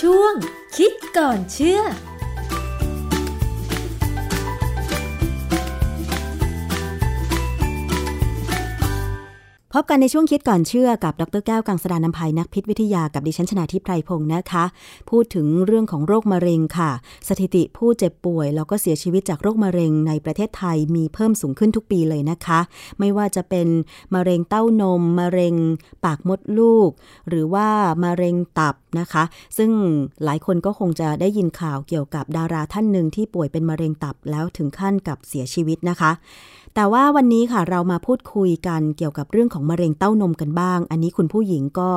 ช่วงคิดก่อนเชื่อ พบกันในช่วงคิดก่อนเชื่อกับดรแก้วกังสดานนภัยนักพิษวิทยากับดิฉันชนาทิพไพรพงศ์นะคะ พูดถึงเรื่องของโรคมะเร็งค่ะ สถิติผู้เจ็บป่วย แล้วก็เสียชีวิตจากโรคมะเร็งในประเทศไทยมีเพิ่มสูงขึ้นทุกปีเลยนะคะ ไม่ว่าจะเป็นมะเร็งเต้านม มะเร็งปากมดลูก หรือว่ามะเร็งตับนะคะ ซึ่งหลายคนก็คงจะได้ยินข่าวเกี่ยวกับดาราท่านหนึ่งที่ป่วยเป็นมะเร็งตับแล้วถึงขั้นกับเสียชีวิตนะคะ แต่ว่าวันนี้ค่ะเรามาพูดคุยกันเกี่ยวกับเรื่องของมะเร็งเต้านมกันบ้าง อันนี้คุณผู้หญิงก็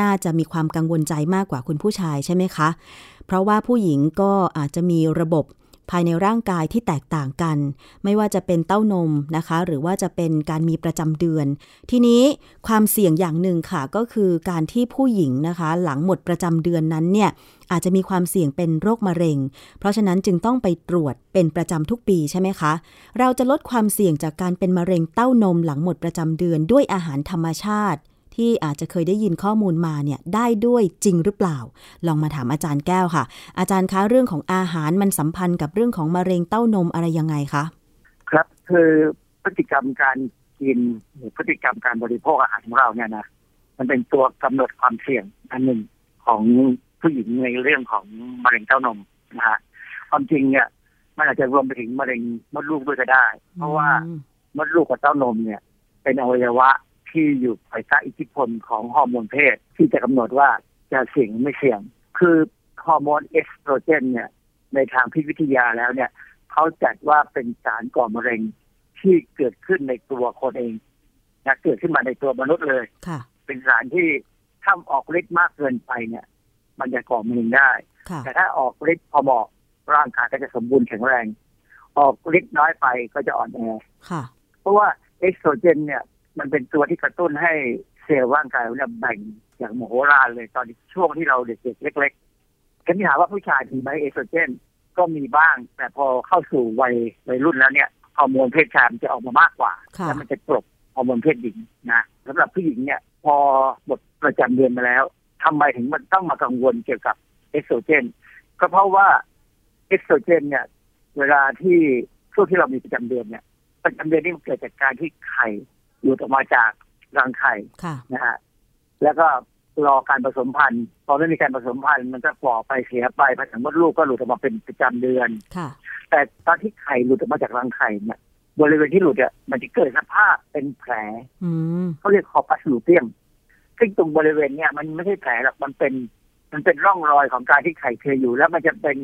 น่าจะมีความกังวลใจมากกว่าคุณผู้ชายใช่ไหมคะ เพราะว่าผู้หญิงก็อาจจะมีระบบ ภายในร่างกายที่แตกต่างกัน ไม่ว่าจะเป็นเต้านมนะคะ หรือว่าจะเป็นการมีประจำเดือน ทีนี้ความเสี่ยงอย่างหนึ่งค่ะ ก็คือการที่ผู้หญิงนะคะ หลังหมดประจำเดือนนั้นเนี่ยอาจจะมีความเสี่ยงเป็นโรคมะเร็ง เพราะฉะนั้นจึงต้องไปตรวจเป็นประจำทุกปีใช่ไหมคะ เราจะลดความเสี่ยงจากการเป็นมะเร็งเต้านมหลังหมดประจำเดือนด้วยอาหารธรรมชาติ ที่อาจจะเคยได้ยินข้อมูลมาเนี่ยได้ด้วยจริงหรือเปล่า ลองมาถามอาจารย์แก้วค่ะ อาจารย์คะเรื่องของอาหารมันสัมพันธ์กับเรื่องของมะเร็งเต้านมอะไรยังไงคะครับคือพฤติกรรมการกินหรือพฤติกรรมการบริโภคอาหารของเราเนี่ยนะมันเป็นตัวกำหนดความเสี่ยงอันหนึ่งของผู้หญิงในเรื่องของมะเร็งเต้านมนะฮะความจริงเนี่ยมันอาจจะรวมไปถึงมะเร็งมดลูกด้วยก็ได้ เพราะว่ามดลูกกับเต้านมเนี่ย เป็นอวัยวะ ที่อยู่ภายใต้อิทธิพลของฮอร์โมนเพศ ที่จะกำหนดว่าจะเสี่ยงไม่เสี่ยง คือฮอร์โมนเอสโตรเจนเนี่ยในทางพิษวิทยาแล้วเนี่ยเขาจัดว่าเป็นสารก่อมะเร็งที่เกิดขึ้นในตัวคนเองนะเกิดขึ้นมาในตัวมนุษย์เลยเป็นสารที่ถ้าออกฤทธิ์มากเกินไปเนี่ย มันจะก่อมะเร็งได้ แต่ถ้าออกฤทธิ์พอเหมาะร่างกายก็จะสมบูรณ์แข็งแรง ออกฤทธิ์น้อยไปก็จะอ่อนแอเพราะว่าเอสโตรเจนเนี่ย มันเป็นตัวที่กระตุ้นให้เซลล์ร่างกายเราแบ่งอย่างโมโหรานเลยตอนช่วงที่เราเด็กๆเล็กๆกันที่ถามว่าผู้ชายมีไหมเอสโตรเจนก็มีบ้าง แต่พอเข้าสู่วัยวัยรุ่นแล้วเนี่ยฮอร์โมนเพศชายมันจะออกมามากกว่าแล้วมันจะกลบฮอร์โมนเพศหญิงนะสำหรับผู้หญิงเนี่ยพอหมดประจำเดือนมาแล้วทำไมถึงมันต้องมากังวลเกี่ยวกับเอสโตรเจนก็เพราะว่าเอสโตรเจนเนี่ย เวลาที่ช่วงที่เรามีประจำเดือนเนี่ยประจำเดือนนี่มันเกิดจากการที่ไข่ หลุดออกมาจากรังไข่นะฮะแล้วก็รอการผสมพันธุ์พอไม่มีการผสมพันธุ์มันก็ฝ่อไปเสียไปผสมมดลูกก็หลุดออกมาเป็นประจำเดือนแต่ตอนที่ไข่หลุดออกมาจากรังไข่เนี่ยบริเวณที่หลุดเนี่ยมันจะเกิดสภาพเป็นแผลเขาเรียกคอปัสลูเตียมซึ่งตรงบริเวณเนี่ยมันไม่ใช่แผลหรอกมันเป็นมันเป็นร่องรอยของการที่ไข่เคยอยู่ แล้วมันจะเป็น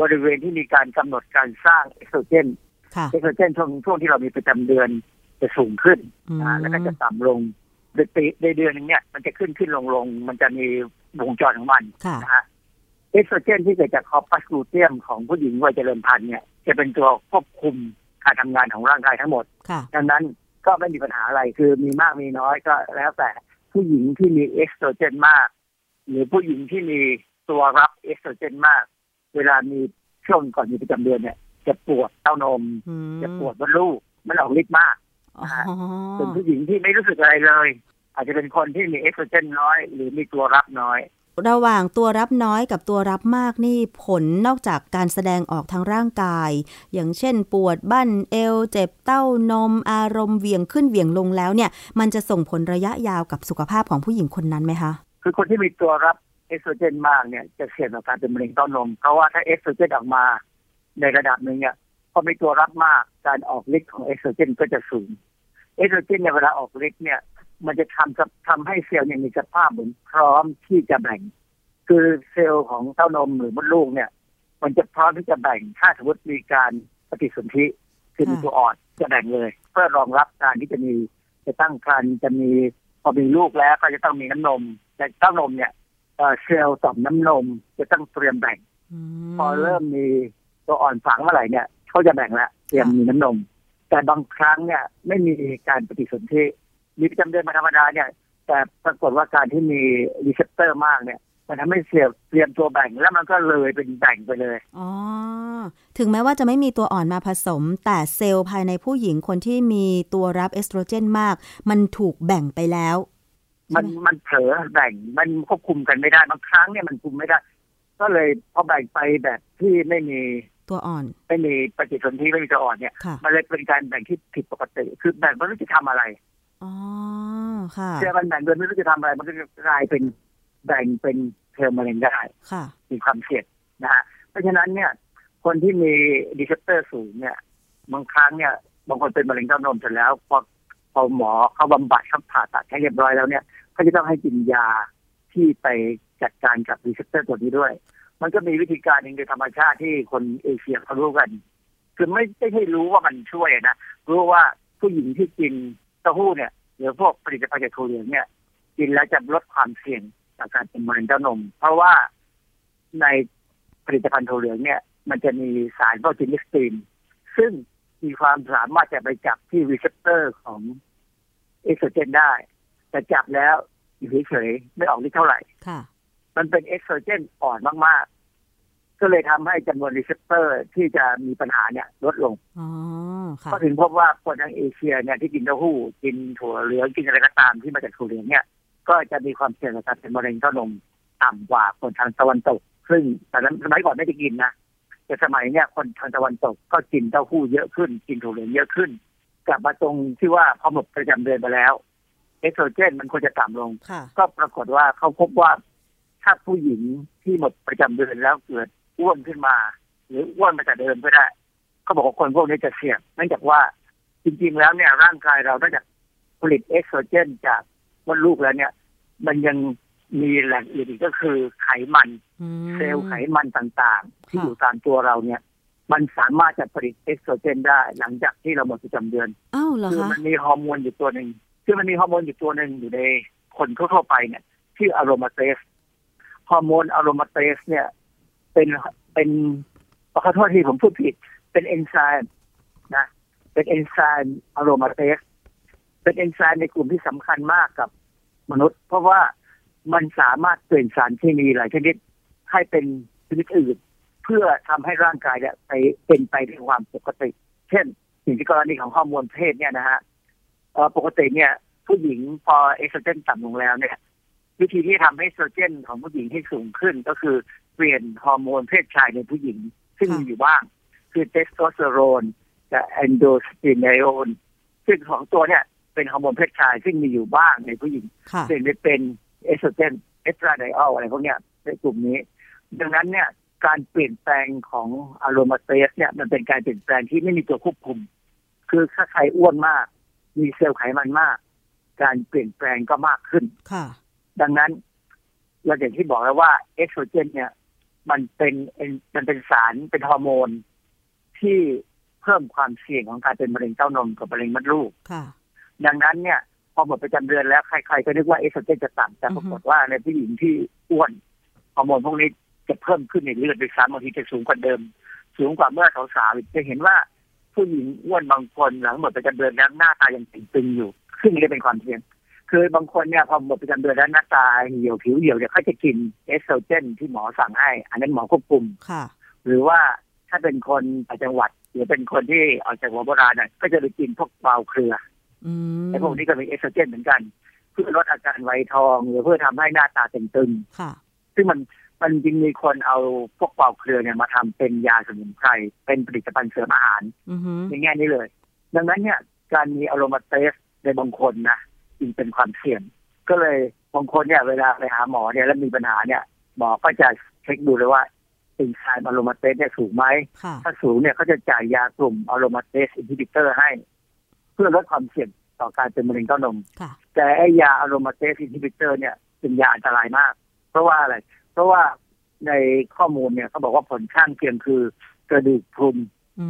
บริเวณที่มีการกำหนดการสร้างเอสโตรเจนเอสโตรเจนช่วงช่วงที่เรามีประจำเดือน จะสูงขึ้นนะแล้วก็จะต่ำลงโดยปีในเดือนนึงเนี่ยมันจะขึ้นขึ้นลงลงมันจะมีวงจรของมันนะฮะเอสโตรเจนที่เกิดจาก corpus luteum ของผู้หญิงวัยเจริญพันธุ์เนี่ยจะเป็นตัวควบคุมการทำงานของร่างกายทั้งหมด ดังนั้นก็ไม่มีปัญหาอะไรคือมีมากมีน้อยก็แล้วแต่ผู้หญิงที่มีเอสโตรเจนมาก หรือผู้หญิงที่มีตัวรับเอสโตรเจนมาก เวลามีช่วงก่อนมีประจำเดือนเนี่ย จะปวดเต้านม จะปวดมดลูกมันออกฤทธิ์มาก ส่วนผู้หญิงที่ไม่รู้สึกอะไรเลย อาจจะเป็นคนที่มีเอสโตรเจนน้อย หรือมีตัวรับน้อย ระหว่างตัวรับน้อยกับตัวรับมากนี่ผลนอกจากการแสดงออกทางร่างกาย อย่างเช่นปวดบั้นเอว เจ็บเต้านม อารมณ์เวียงขึ้นเวียงลงแล้วเนี่ย มันจะส่งผลระยะยาวกับสุขภาพของผู้หญิงคนนั้นไหมคะคือคนที่มีตัวรับเอสโตรเจนมากเนี่ยจะเสี่ยงต่อการเป็นมะเร็งเต้านม เพราะว่าถ้าเอสโตรเจนออกมาในระดับหนึ่งเนี่ย พอมีตัวรับมากการออกฤทธิ์ของเอสโตรเจนก็จะสูง เอสโตรเจนในเวลาออกฤทธิ์เนี่ย มันจะทำทำให้เซลล์เนี่ยมีสภาพเหมือนพร้อมที่จะแบ่ง คือเซลล์ของเต้านมหรือมดลูกเนี่ย มันจะพร้อมที่จะแบ่งถ้าสมมติมีการปฏิสนธิคือมีตัวอ่อนจะแบ่งเลย เพื่อรองรับการที่จะมีจะตั้งครรภ์จะมีพอมีลูกแล้วก็จะต้องมีน้ำนมแต่เต้านมเนี่ยเซลล์ต่อมน้ำนมจะต้องเตรียมแบ่ง พอเริ่มมีตัวอ่อนฝังเมื่อไหร่เนี่ย เขาจะแบ่งแล้วเตรียมมีน้ำนม แต่บางครั้งเนี่ยไม่มีการปฏิสนธิมีประจำเดือนมาธรรมดาเนี่ย แต่ปรากฏว่าการที่มี receptor มากเนี่ย มันทำให้เซลล์เตรียมตัวแบ่งแล้วมันก็เลยเป็นแบ่งไปเลยอ๋อถึงแม้ว่าจะไม่มีตัวอ่อนมาผสม แต่เซลล์ภายในผู้หญิงคนที่มีตัวรับเอสโตรเจนมาก มันถูกแบ่งไปแล้ว มันมันเผลอแบ่งมันควบคุมกันไม่ได้บางครั้งเนี่ยมันคุมไม่ได้ตก็เลยพอแบ่งไปแบบที่ไม่มี ตัวอ่อน ไม่มีปฏิสนธิไม่มีตัวอ่อนเนี่ยค่ะมันเลยเป็นการแบ่งที่ผิดปกติ คือแบ่งไม่รู้จะทำอะไรอ๋อค่ะเชื่อมันแบ่งโดยไม่รู้จะทำอะไร มันก็จะกลายเป็นแบ่งเป็นเทอร์มะเร็งได้ค่ะมีความเสี่ยงนะฮะเพราะฉะนั้นเนี่ย คนที่มี receptor สูงเนี่ยบางครั้งเนี่ยบางคนเป็นมะเร็งเต้านมเสร็จแล้วพอพอหมอเขาบำบัดเขาผ่าตัดให้เรียบร้อยแล้วเนี่ยเขาจะต้องให้กินยาที่ไปจัดการกับ receptor ตัวนี้ด้วย มันก็มีวิธีการหนึ่งโดยธรรมชาติที่คนเอเชียเขารู้กัน คือไม่ไม่ใช่รู้ว่ามันช่วยนะรู้ว่าผู้หญิงที่กินเต้าหู้เนี่ยหรือพวกผลิตภัณฑ์จากถั่วเหลืองเนี่ย กินแล้วจะลดความเสี่ยงต่อการเป็นมะเร็งเต้านม เพราะว่าในผลิตภัณฑ์ถั่วเหลืองเนี่ย มันจะมีสารโปรตีนลิสตีนซึ่งมีความสามารถจะไปจับที่ receptor ของเอสโตรเจนได้ แต่จับแล้วอยู่เฉยๆไม่ออกฤทธิ์เท่าไหร่ค่ะ มันเป็นเอสโตรเจนอ่อนมากๆ ก็เลยทำให้จำนวน receptor ที่จะมีปัญหาเนี่ยลดลงอ๋อค่ะก็ถึงพบว่าคนทางเอเชียเนี่ยที่กินเต้าหู้กินถั่วเหลืองกินอะไรก็ตามที่มาจากถั่วเหลืองเนี่ย ก็จะมีความเสี่ยงต่อการเป็นมะเร็งเต้านมต่ำกว่าคนทางตะวันตก ซึ่งแต่นั้นสมัยก่อนไม่ได้กินนะแต่สมัยเนี่ยคนทางตะวันตกก็กินเต้าหู้เยอะขึ้น กินถั่วเหลืองเยอะขึ้น กลับมาตรงที่ว่าพอหมดประจำเดือนไปแล้วเอสโตรเจนมันควรจะต่ำลงค่ะก็ปรากฏว่าเขาพบว่า ถ้าผู้หญิงที่หมดประจำเดือนแล้วเกิดอ้วนขึ้นมา หรืออ้วนมาจากเดิมก็ได้เขาบอกว่าคนพวกนี้จะเสี่ยงเนื่องจากว่าจริงๆแล้วเนี่ยร่างกายเรานอกจากผลิตเอสโตรเจนจากมดลูกแล้วเนี่ย มันยังมีแหล่งอื่นอีกก็คือไขมันอืมเซลล์ไขมันต่างๆ ที่ค่ะอยู่ตามตัวเราเนี่ย มันสามารถจะผลิตเอสโตรเจนได้หลังจากที่เราหมดประจำเดือนอ้าวเหรอคือคะมันมีฮอร์โมนอยู่ตัวหนึ่งคือมันมีฮอร์โมนอยู่ตัวหนึ่งอยู่ในคนทั่วๆไปเนี่ยชื่อ aromatase ฮอร์โมน aromatase เนี่ย เป็นเป็นขอโทษที่ผมพูดผิด เป็นเอนไซม์นะ เป็นเอนไซม์ aromatase เป็นเอนไซม์ในกลุ่มที่สำคัญมากกับมนุษย์ เพราะว่ามันสามารถเปลี่ยนสารเคมีหลายชนิดให้เป็นชนิดอื่น เพื่อทำให้ร่างกายเนี่ยไปเป็นไปด้วยความปกติ เช่นอย่างที่กรณีของฮอร์โมนเพศเนี่ยนะฮะปกติเนี่ย ผู้หญิงพอเอสโตรเจนต่ำลงแล้วเนี่ย วิธีที่ทำให้เอสโตรเจนของผู้หญิงให้สูงขึ้นก็คือเปลี่ยนฮอร์โมนเพศชายในผู้หญิง ซึ่งค่ะมีอยู่บ้าง คือเทสโทสเตอโรนกับ androstenedione ซึ่งสองตัวเนี่ยเป็นฮอร์โมนเพศชายซึ่งมีอยู่บ้างในผู้หญิงค่ะเปลี่ยนไปเป็นเอสโตรเจน estradiol อะไรพวกเนี้ยในกลุ่มนี้ ดังนั้นเนี่ยการเปลี่ยนแปลงของ aromatase เนี่ยมันเป็นการเปลี่ยนแปลงที่ไม่มีตัวควบคุม คือถ้าใครอ้วนมาก มีเซลล์ไขมันมาก การเปลี่ยนแปลงก็มากขึ้นค่ะ ดังนั้นเราอย่างที่บอกแล้วว่าเอสโตรเจน เนี่ย มันเป็นมันเป็นสารเป็นฮอร์โมน ที่เพิ่มความเสี่ยงของการเป็นมะเร็งเต้านมกับมะเร็งมดลูกค่ะดังนั้นเนี่ย พอหมดประจำเดือนแล้วใครๆก็นึกว่าเอสโตรเจนจะต่ำแต่อือฮึรากฏว่าในผู้หญิงที่อ้วนฮอร์โมนพวกนี้จะเพิ่มขึ้นในเลือดด้วยซ้ำบางทีจะสูงกว่าเดิม สูงกว่าเมื่อสาวๆอีกจะเห็นว่าผู้หญิงอ้วนบางคนหลังหมดประจำเดือนแล้วหน้าตายังตึงๆอยู่ซึ่งนี่เป็นความเสี่ยง คือบางคนเนี่ยพอหมดประจำเดือนแล้วหน้าตาเหี่ยวผิวเหี่ยวเนี่ยเขาจะกินเอสโตรเจนที่หมอสั่งให้ อันนั้นหมอควบคุมค่ะ หรือว่าถ้าเป็นคนต่างจังหวัด หรือเป็นคนที่ออกจากหัวโบราณน่ะก็จะไปกินพวกเบาเครืออืมไอ้พวกนี้ก็มีเอสโตรเจนเหมือนกัน เพื่อลดอาการไวทอง หรือเพื่อทำให้หน้าตาตึงค่ะๆซึ่งมันมันจริงมีคนเอาพวกเบาเครือเนี่ยมาทำเป็นยาสมุนไพรเป็นผลิตภัณฑ์เสริมอาหารอือฮึในแง่นี้เลย ดังนั้นเนี่ยการมี aromatase ในบางคนนะ จึงเป็นความเสี่ยง ก็เลยบางคนเนี่ยเวลาไปหาหมอเนี่ยแล้วมีปัญหาเนี่ยหมอก็จะเช็คดูเลยว่าเอนไซม์ aromatase เนี่ยสูงไหมค่ะถ้าสูงเนี่ยเขาจะจ่ายยากลุ่ม aromatase inhibitor ให้ เพื่อลดความเสี่ยงต่อการเป็นมะเร็งเต้านมค่ะแต่ไอ้ยา aromatase inhibitor เนี่ยเป็นยาอันตรายมาก เพราะว่าอะไร เพราะว่าในข้อมูลเนี่ยเขาบอกว่าผลข้างเคียงคือกระดูกพรุนอื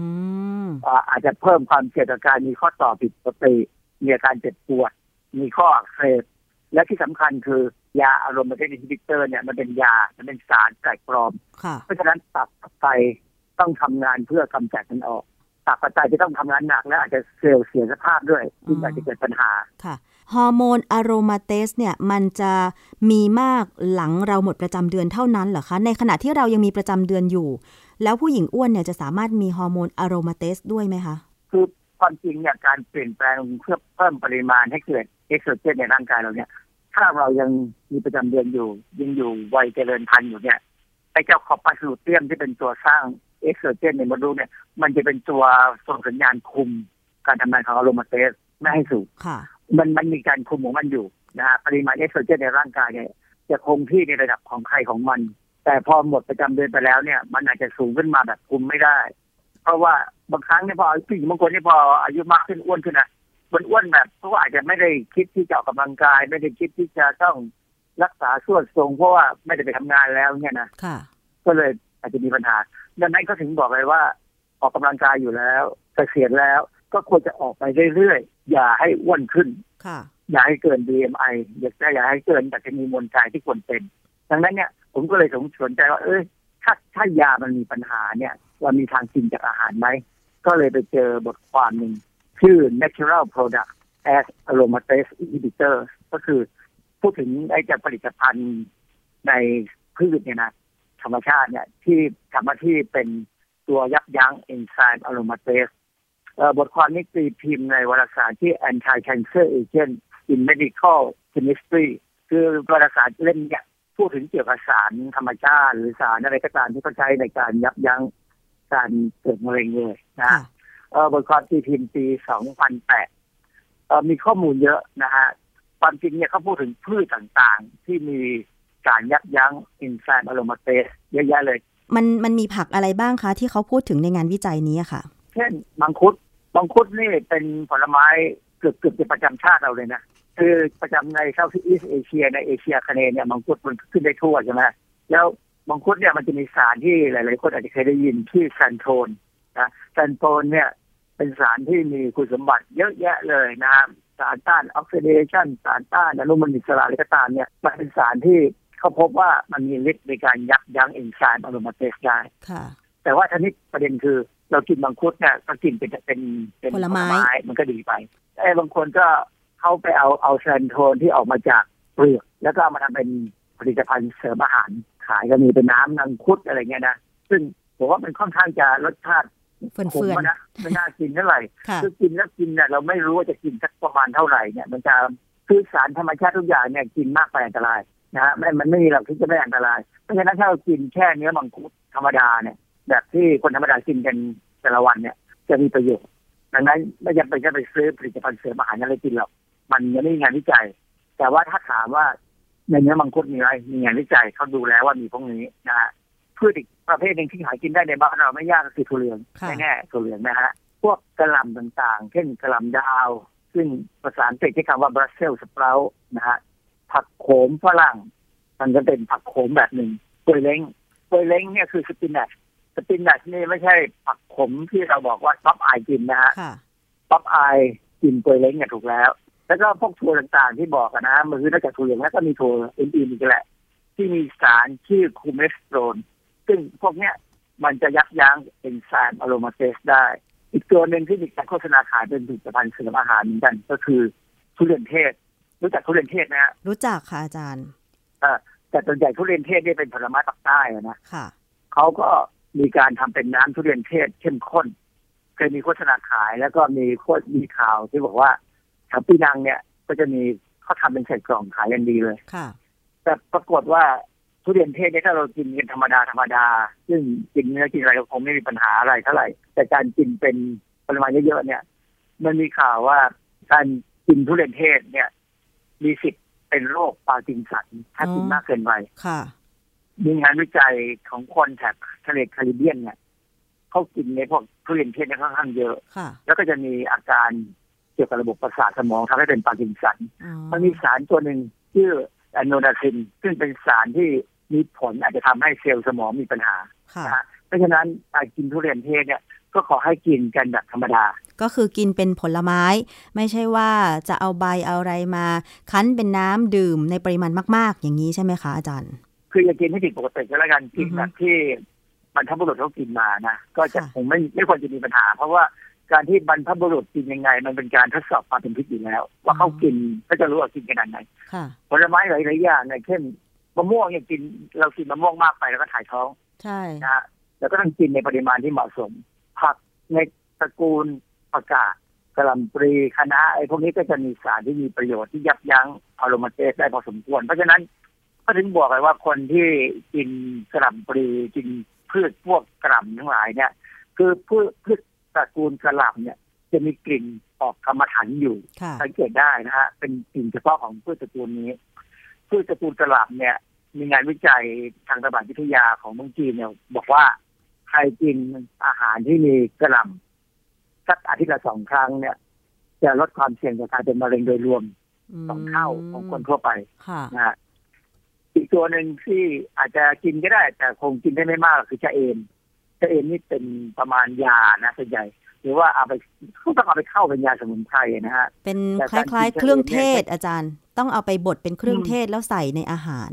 มอ่าอาจจะเพิ่มความเสี่ยงต่อการมีข้อต่อผิดปกติมีอาการเจ็บปวด มีข้ออักเสบและที่สำคัญคือยาอารมาเตสอินฮิบิเตอร์เนี่ยมันเป็นยา มันเป็นสารแปลกปลอมค่ะเพราะฉะนั้นตับกับไตต้องทำงานเพื่อกำจัดมันออก ตับกับไตจะต้องทำงานหนักและอาจจะเซลล์เสียสภาพด้วยซึ่งอาจจะเกิดปัญหาค่ะฮอร์โมนอะโรมาเตสเนี่ยมันจะมีมากหลังเราหมดประจำเดือนเท่านั้นเหรอคะ ในขณะที่เรายังมีประจำเดือนอยู่ แล้วผู้หญิงอ้วนเนี่ยจะสามารถมีฮอร์โมน aromatase ด้วยไหมคะ คือความจริงเนี่ยการเปลี่ยนแปลงเพื่อเพิ่มปริมาณให้เกิดเอสโตรเจนในร่างกายเราเนี่ย ถ้าเรายังมีประจำเดือนอยู่ ยังอยู่วัยเจริญพันธุ์อยู่เนี่ยไอ้เจ้า corpus luteum ที่เป็นตัวสร้างเอสโตรเจนในมดลูกเนี่ย มันจะเป็นตัวส่งสัญญาณคุมการทำงานของ aromataseไม่ให้สูงค่ะมันมันมีการคุมของมันอยู่นะฮะปริมาณเอสโตรเจนในร่างกายเนี่ยจะคงที่ในระดับของใครของมัน แต่พอหมดประจำเดือนไปแล้วเนี่ย มันอาจจะสูงขึ้นมาแบบคุมไม่ได้ เพราะว่าบางครั้งเนี่ยพอผู้หญิงบางคนเนี่ยพออายุมากขึ้นอ้วนขึ้นนะมัน อ้วนแบบเพราะว่าอาจจะไม่ได้คิดที่จะออกกำลังกาย ไม่ได้คิดที่จะต้องรักษาส่วนทรง เพราะว่าไม่ได้ไปทำงานแล้วเนี่ยนะค่ะก็เลยอาจจะมีปัญหา ดังนั้นก็ถึงบอกเลยว่า ออกกำลังกายอยู่แล้วเกษียณแล้วก็ควรจะออกไปเรื่อยๆ อย่าให้อ้วนขึ้นค่ะอย่าให้เกิน BMI อย่าอย่าให้เกินแต่จะมีมวลกายที่ควรเป็น ดังนั้นเนี่ยผมก็เลยสงสนใจว่า เอ้ยถ้าถ้ายามันมีปัญหาเนี่ยว่ามีทางกินจากอาหารไหม ก็เลยไปเจอบทความหนึ่ง ชื่อ natural product as aromatase inhibitor ก็คือพูดถึงไอ้จากผลิตภัณฑ์ในพืชเนี่ยนะธรรมชาติเนี่ยที่ทำหน้าที่เป็นตัวยับยั้งเอนไซม์อะโรมาเตสบทความนี้ตีพิมพ์ในวารสารที่ anti cancer agent in medical chemistry คือวารสารเล่มเนี่ยพูดถึงเกี่ยวกับสารธรรมชาติ หรือสารอะไรก็ตามที่เขาใช้ในการยับยั้งการเกิดมะเร็งเลยนะ บทความตีพิมพ์ปี 2008เอ่อมีข้อมูลเยอะนะฮะความจริงเนี่ยเขาพูดถึงพืชต่างๆ ที่มีการยับยั้งเอนไซม์ aromatase เยอะแยะเลย มันมันมีผักอะไรบ้างคะ ที่เขาพูดถึงในงานวิจัยนี้อะค่ะ เช่นมังคุดมังคุดนี่เป็นผลไม้เกือบเกือบจะประจำชาติเราเลยนะ คือประจำใน Southeast Asia ในเอเชียอาคเนย์เนี่ยมังคุดมันขึ้นได้ทั่วใช่ไหมแล้วมังคุดเนี่ยมันจะมีสารที่หลาย ๆ คนอาจจะเคยได้ยินชื่อ xanthone นะ xanthone เนี่ย เป็นสารที่มีคุณสมบัติเยอะแยะเลยนะครับสารต้านออกซิเดชันสารต้านอนุมูลอิสระอะไรก็ตามเนี่ยมันเป็นสารที่เขาพบว่ามันมีฤทธิ์ในการยับยั้งเอนไซม์ aromatase ได้ค่ะแต่ว่าทีนี้ประเด็นคือเรากินมังคุดเนี่ยก็กินเป็นเป็นเป็นผลไม้มันก็ดีไปแต่บางคนก็เข้าไปเอาเอา xanthone ที่ออกมาจากเปลือกแล้วก็เอามาทำเป็นผลิตภัณฑ์เสริมอาหารขายก็มีเป็นน้ำมังคุดอะไรเงี้ยนะซึ่งผมว่ามันค่อนข้างจะรสชาติ เฟื่อนขมเฟือนอะนะไม่น่ากินเท่าไหร่ค่ะคือกินแล้วกินเนี่ยเราไม่รู้ว่าจะกินสักประมาณเท่าไหร่เนี่ย มันจะคือสารธรรมชาติทุกอย่างเนี่ยกินมากไปอันตรายนะฮะไม่มันไม่มีหลักที่จะไม่อันตรายเพราะฉะนั้นถ้าเรากินแค่เนื้อมังคุดธรรมดาเนี่ย แบบที่คนธรรมดากินกันแต่ละวันเนี่ย จะมีประโยชน์ดังนั้นไม่จำเป็นจะไปซื้อผลิตภัณฑ์เสริมอาหารอะไรกินหรอกมันยังไม่มีงานวิจัย แต่ว่าถ้าถามว่าในเนื้อมังคุดมีอะไรมีงานวิจัยเขาดูแล้วว่ามีพวกนี้นะฮะพืชอีก ประเภทหนึ่งที่หากินได้ในบ้านเราไม่ยากก็คือถั่วเหลืองค่ะแน่ๆถั่วเหลืองนะฮะพวกกะหล่ำต่างๆ เช่นกะหล่ำดาว ซึ่งภาษาอังกฤษใช้คำว่า Brussels sprout นะฮะผักโขมฝรั่ง มันก็เป็นผักโขมแบบหนึ่งปวยเล้งปวยเล้งเนี่ยคือ spinach spinach นี่ไม่ใช่ผักขมที่เราบอกว่าป๊อปอายกินนะฮะค่ะป๊อปอายกินกล้วยเล้งเนี่ยถูกแล้ว แล้วก็พวกถั่วต่างๆที่บอกอะนะมันคือนอกจากถั่วเหลืองแล้วก็มีถั่วอื่นๆอีกแหละ ที่มีสารชื่อคูเมสโตรน ซึ่งพวกเนี้ยมันจะยับยั้งเอนไซม์อะโรมาเตสได้ อีกตัวหนึ่งที่มีการโฆษณาขายเป็นผลิตภัณฑ์เสริมอาหารเหมือนกัน ก็คือทุเรียนเทศ รู้จักทุเรียนเทศนะฮะรู้จักค่ะอาจารย์เออแต่ส่วนใหญ่ทุเรียนเทศเนี่ยเป็นผลไม้ปักใต้อะนะค่ะเขาก็มีการทำเป็นน้ำทุเรียนเทศเข้มข้นเคยมีโฆษณาขายแล้วก็มีโฆษมีข่าวที่บอกว่าแถวปีนังเนี่ย ก็จะมีเขาทำเป็นใส่กล่องขายกันดีเลยค่ะ แต่ปรากฏว่า ทุเรียนเทศเนี่ยถ้าเรากินกันธรรมดาธรรมดา ซึ่งกินเนื้อกินอะไรก็คงไม่มีปัญหาอะไรเท่าไหร่ แต่การกินเป็นปริมาณเยอะๆเนี่ย มันมีข่าวว่าการกินทุเรียนเทศเนี่ย มีสิทธิ์เป็นโรคปาร์กินสันถ้ากินอ๋อมากเกินไปค่ะ มีงานวิจัยของคนแถบทะเลแคริบเบียนเนี่ยเขากินในพวกทุเรียนเทศเนี่ยค่อนข้างเยอะค่ะแล้วก็จะมีอาการเกี่ยวกับระบบประสาทสมองทำให้เป็นปาร์กินสันอ๋อมันมีสารตัวหนึ่งชื่อ annonacin ซึ่งเป็นสารที่ มีผลอาจจะทำให้เซลล์สมองมีปัญหาค่ะนะฮะเพราะฉะนั้นการกินทุเรียนเทศเนี่ยก็ขอให้กินกันแบบธรรมดา ก็คือกินเป็นผลไม้ ไม่ใช่ว่าจะเอาใบเอาอะไรมา คั้นเป็นน้ำดื่มในปริมาณมาก ๆ อย่างนี้ใช่ไหมคะอาจารย์ คืออย่ากินให้ผิดปกติก็แล้วกันกินอือฮึแบบที่บรรพบุรุษเขากินมานะก็จะค่ะคงไม่ไม่ควรจะมีปัญหา เพราะว่าการที่บรรพบุรุษกินยังไง มันเป็นการทดสอบความเป็นพิษอยู่แล้ว ว่าเขากินก็จะรู้ว่ากินขนาดไหนค่ะผลไม้หลายๆอย่างเนี่ยเช่น มะม่วงเนี่ยกินเรากินมะม่วงมากไปแล้วก็ถ่ายท้องใช่นะฮะแล้วก็ต้องกินในปริมาณที่เหมาะสม ผักในตระกูลผักกาดกระหล่ำปลีคะน้าไอ้พวกนี้ก็จะมีสารที่มีประโยชน์ที่ยับยั้งอะโรมาเตสได้พอสมควร เพราะฉะนั้นก็ถึงบอกเลยว่าคนที่กินกระหล่ำปลีกินพืชพวกกระหล่ำทั้งหลายเนี่ย คือพืชพืชตระกูลกระหล่ำเนี่ย จะมีกลิ่นออกกรรมฐานอยู่ค่ะสังเกตได้นะฮะเป็นกลิ่นเฉพาะของพืชตระกูลนี้ พืชตระกูลกระหล่ำเนี่ย มีงานวิจัยทางระบาดวิทยาของเมืองจีนเนี่ย บอกว่าใครกินอาหารที่มีกระหล่ำสักอาทิตย์ละสองครั้งเนี่ย จะลดความเสี่ยงต่อการเป็นมะเร็งโดยรวมสองเท่าของคนทั่วไปค่ะนะฮะอีกตัวหนึ่งที่อาจจะกินก็ได้ แต่คงกินได้ไม่มากคือชะเอมชะเอมนี่เป็นประมาณยานะส่วนใหญ่หรือว่าเอาไปเขาต้องเอาไปเข้าเป็นยาสมุนไพรนะฮะ เป็นแต่คการล้ายกินๆเครื่องเทศเนี่ยอาจารย์ ต้องเอาไปบดเป็นเครื่องอืมเทศแล้วใส่ในอาหาร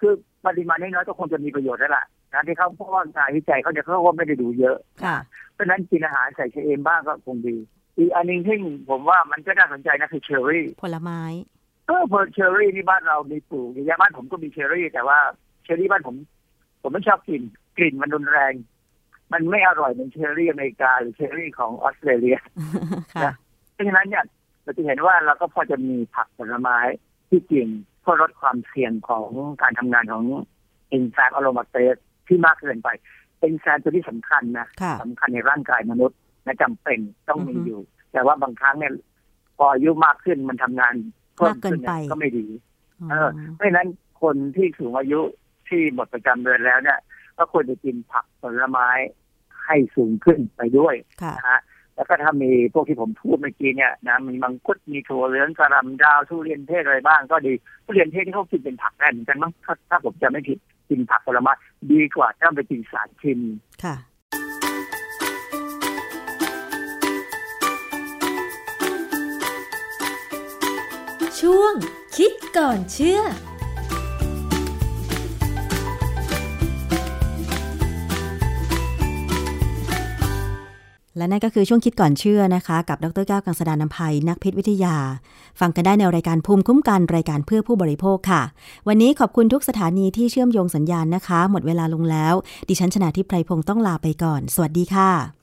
คือปริมาณน้อยๆก็คงจะมีประโยชน์แล้วล่ะนะที่เขาเพราะว่างานวิจัยเขาเนี่ยเขาก็ไม่ได้ดูเยอะค่ะเพราะฉะนั้นกินอาหารใส่ชะเอมบ้างก็คงดี อีกอันหนึงที่ผมว่ามันก็น่าสนใจนะคือเชอร์รี่ ผลไม้เออเพอเชอร์รี่ที่บ้านเรามีปลูกอย่างบ้านผมก็มีเชอร์รี่ แต่ว่าเชอร์รี่บ้านผม ผมไม่ชอบกินกลิ่นมันรุนแรง มันไม่อร่อยเหมือนเชอร์รี่อเมริกาหรือเชอร์รี่ของออสเตรเลียค่ะนะเพราะฉะนั้นเนี่ย เราจะเห็นว่าเราก็พอจะมีผักผลไม้ที่กินเพื่อลดความเสี่ยงของการทำงานของเอนไซม์อะโรมาเตสที่มากเกินไปเอนไซม์ตัวที่สำคัญนะค่ะสำคัญในร่างกายมนุษย์และจำเป็นต้องมีอือฮึอยู่ แต่ว่าบางครั้งเนี่ยพออายุมากขึ้นมันทำงานเพิ่มขึ้นมากเกินไปเนี่ยก็ไม่ดีเอออเพราะฉะนั้นคนที่สูงอายุที่หมดประจำเดือนแล้วเนี่ย ก็ควรจะกินผักผลไม้ให้สูงขึ้นไปด้วยค่ะนะฮะ แล้วก็ถ้ามีพวกที่ผมพูดเมื่อกี้เนี่ยนะมีมังคุดมีถั่วเหลืองกระหลำดาวทุเรียนเทศอะไรบ้างก็ดีทุเรียนเทศที่เขากินเป็นผักได้เหมือนกันมั้งถ้าถ้าผมจะไม่ผิดกินผักผลไม้ดีกว่าถ้าไปกินสารเคมีค่ะช่วงคิดก่อนเชื่อ และนั่นก็คือช่วงคิดก่อนเชื่อนะคะ กับดรแก้วกังสดานนภัยนักพิษวิทยา ฟังกันได้ในรายการภูมิคุ้มกันรายการเพื่อผู้บริโภคค่ะ วันนี้ขอบคุณทุกสถานีที่เชื่อมโยงสัญญาณนะคะ หมดเวลาลงแล้ว ดิฉันชนะทิพไพรพงศ์ต้องลาไปก่อน สวัสดีค่ะ